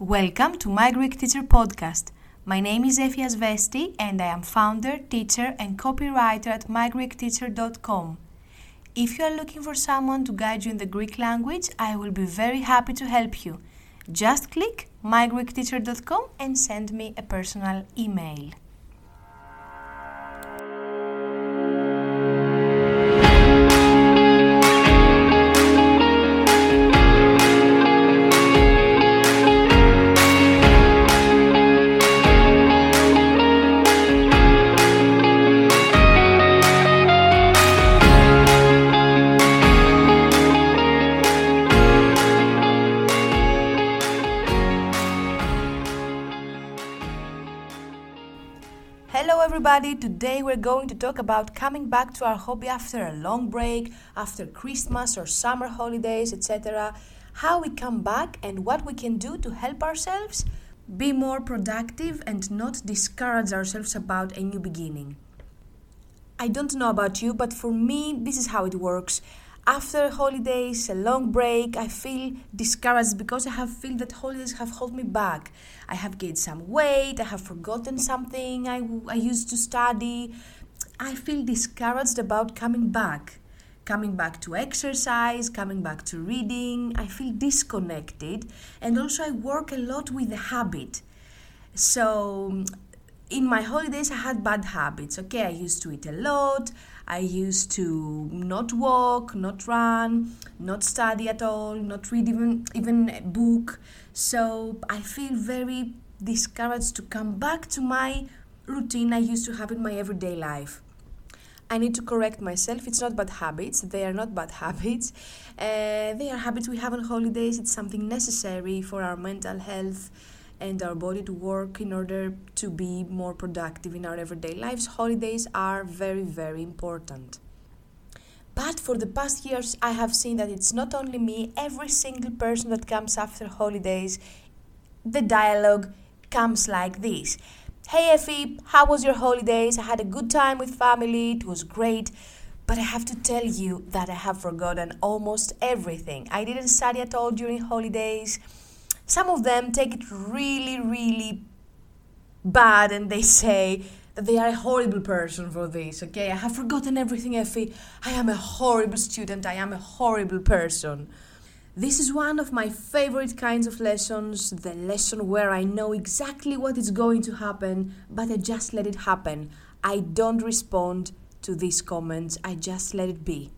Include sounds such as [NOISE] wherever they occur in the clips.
Welcome to my Greek Teacher Podcast. My name is Efia Svesti and I am founder, teacher, and copywriter at mygreekteacher.com. If you are looking for someone to guide you in the Greek language, I will be very happy to help you. Just click mygreekteacher.com and send me a personal email. Everybody. Today we're going to talk about coming back to our hobby after a long break, after Christmas or summer holidays, etc. How we come back and what we can do to help ourselves be more productive and not discourage ourselves about a new beginning. I don't know about you, but for me, this is how it works after holidays, a long break, I feel discouraged because I have feel that holidays have held me back. I have gained some weight, I have forgotten something I, I used to study. I feel discouraged about coming back. Coming back to exercise, coming back to reading, I feel disconnected, and also I work a lot with the habit. So in my holidays, I had bad habits. Okay, I used to eat a lot. I used to not walk, not run, not study at all, not read even even a book. So I feel very discouraged to come back to my routine I used to have in my everyday life. I need to correct myself. It's not bad habits. They are not bad [LAUGHS] habits. Uh, they are habits we have on holidays. It's something necessary for our mental health and our body to work in order to be more productive in our everyday lives, holidays are very, very important. But for the past years, I have seen that it's not only me, every single person that comes after holidays, the dialogue comes like this Hey Effie, how was your holidays? I had a good time with family, it was great. But I have to tell you that I have forgotten almost everything. I didn't study at all during holidays. Some of them take it really, really bad and they say that they are a horrible person for this, okay? I have forgotten everything, Effie. I am a horrible student. I am a horrible person. This is one of my favorite kinds of lessons the lesson where I know exactly what is going to happen, but I just let it happen. I don't respond to these comments, I just let it be.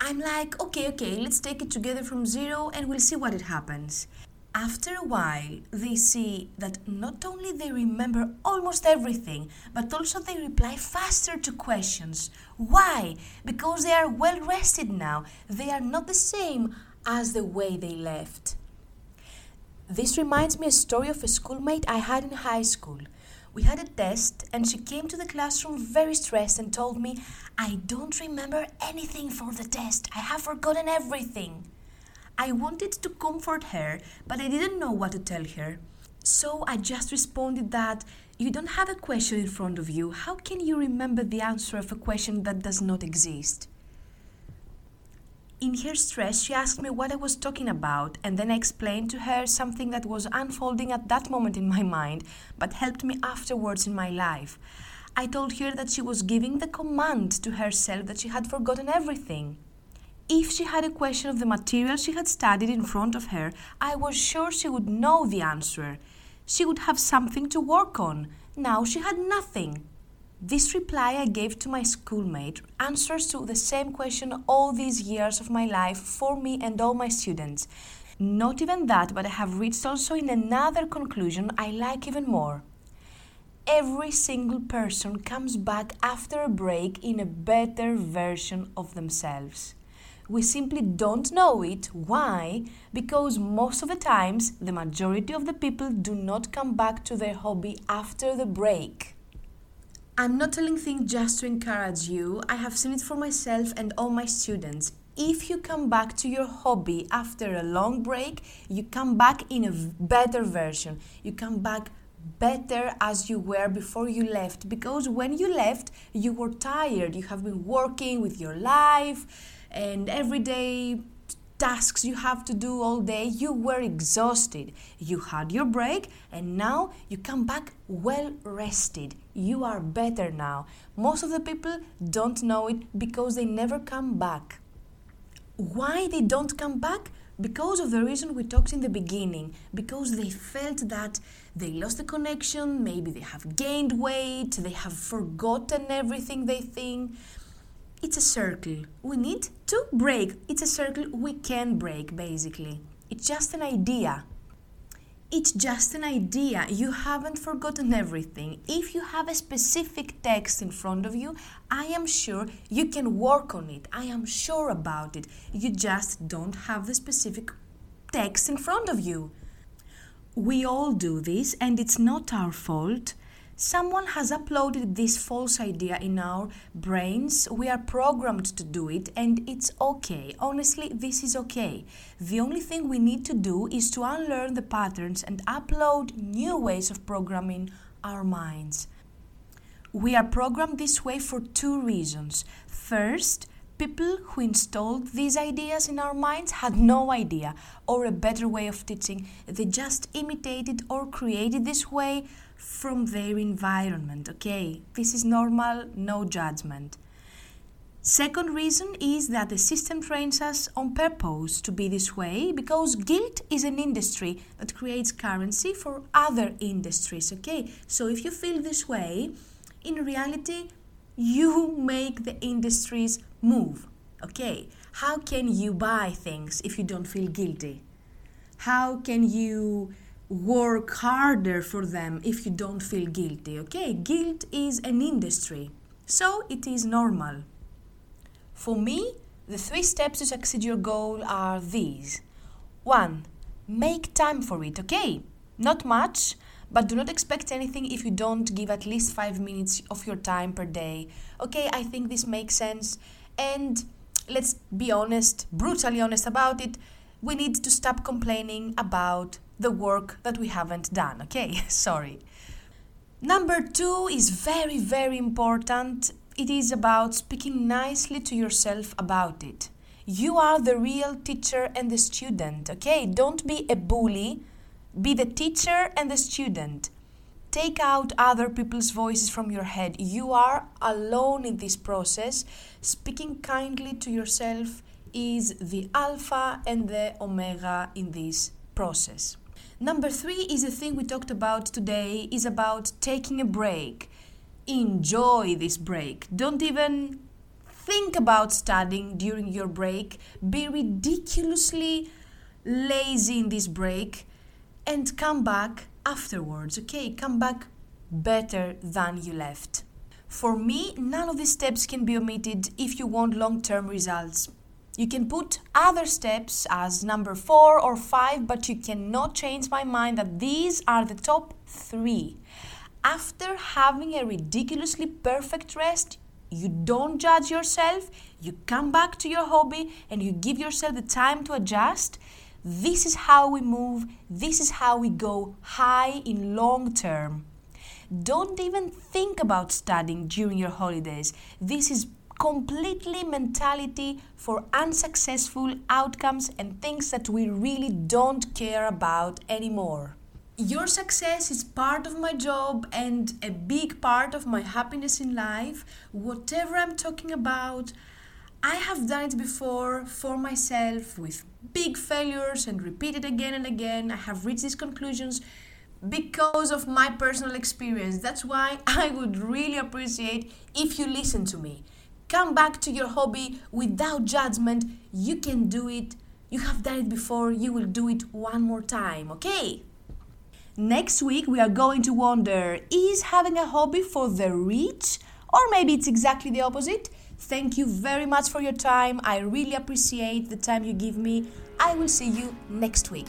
I'm like, okay, okay, let's take it together from zero and we'll see what it happens after a while, they see that not only they remember almost everything, but also they reply faster to questions. Why? Because they are well rested now. They are not the same as the way they left. This reminds me a story of a schoolmate I had in high school. We had a test, and she came to the classroom very stressed and told me, I don't remember anything for the test. I have forgotten everything. I wanted to comfort her, but I didn't know what to tell her. So I just responded that you don't have a question in front of you. How can you remember the answer of a question that does not exist? In her stress, she asked me what I was talking about, and then I explained to her something that was unfolding at that moment in my mind, but helped me afterwards in my life. I told her that she was giving the command to herself that she had forgotten everything. If she had a question of the material she had studied in front of her, I was sure she would know the answer. She would have something to work on. Now she had nothing. This reply I gave to my schoolmate answers to the same question all these years of my life for me and all my students. Not even that, but I have reached also in another conclusion I like even more. Every single person comes back after a break in a better version of themselves we simply don't know it. Why? Because most of the times, the majority of the people do not come back to their hobby after the break. I'm not telling things just to encourage you, I have seen it for myself and all my students. If you come back to your hobby after a long break, you come back in a better version. You come back better as you were before you left because when you left, you were tired. You have been working with your life and every day tasks you have to do all day, you were exhausted. You had your break and now you come back well rested. You are better now. Most of the people don't know it because they never come back. Why they don't come back? Because of the reason we talked in the beginning, because they felt that they lost the connection, maybe they have gained weight, they have forgotten everything they think it's a circle. We need to break. It's a circle we can break, basically. It's just an idea. It's just an idea. You haven't forgotten everything. If you have a specific text in front of you, I am sure you can work on it. I am sure about it. You just don't have the specific text in front of you. We all do this, and it's not our fault. Someone has uploaded this false idea in our brains. We are programmed to do it, and it's okay. Honestly, this is okay. The only thing we need to do is to unlearn the patterns and upload new ways of programming our minds. We are programmed this way for two reasons. First, people who installed these ideas in our minds had no idea or a better way of teaching. They just imitated or created this way from their environment. Okay, this is normal, no judgment. Second reason is that the system trains us on purpose to be this way because guilt is an industry that creates currency for other industries. Okay, so if you feel this way, in reality, you make the industries move. Okay, how can you buy things if you don't feel guilty? How can you work harder for them if you don't feel guilty. Okay, guilt is an industry, so it is normal. For me, the three steps to succeed your goal are these 1. Make time for it, okay? Not much, but do not expect anything if you don't give at least 5 minutes of your time per day. Okay, I think this makes sense. And let's be honest, brutally honest about it, we need to stop complaining about the work that we haven't done. Okay, [LAUGHS] sorry. Number two is very, very important. It is about speaking nicely to yourself about it. You are the real teacher and the student, okay? Don't be a bully. Be the teacher and the student. Take out other people's voices from your head. You are alone in this process. Speaking kindly to yourself is the alpha and the omega in this process. Number three is a thing we talked about today is about taking a break. Enjoy this break. Don't even think about studying during your break. Be ridiculously lazy in this break and come back afterwards, okay? Come back better than you left. For me, none of these steps can be omitted if you want long term results. You can put other steps as number four or five, but you cannot change my mind that these are the top three. After having a ridiculously perfect rest, you don't judge yourself, you come back to your hobby, and you give yourself the time to adjust. This is how we move, this is how we go high in long term. Don't even think about studying during your holidays. This is completely mentality for unsuccessful outcomes and things that we really don't care about anymore. Your success is part of my job and a big part of my happiness in life. Whatever I'm talking about, I have done it before for myself with big failures and repeated again and again. I have reached these conclusions because of my personal experience. That's why [LAUGHS] I would really appreciate if you listen to me. Come back to your hobby without judgment. You can do it. You have done it before. You will do it one more time, okay? Next week, we are going to wonder is having a hobby for the rich? Or maybe it's exactly the opposite? Thank you very much for your time. I really appreciate the time you give me. I will see you next week.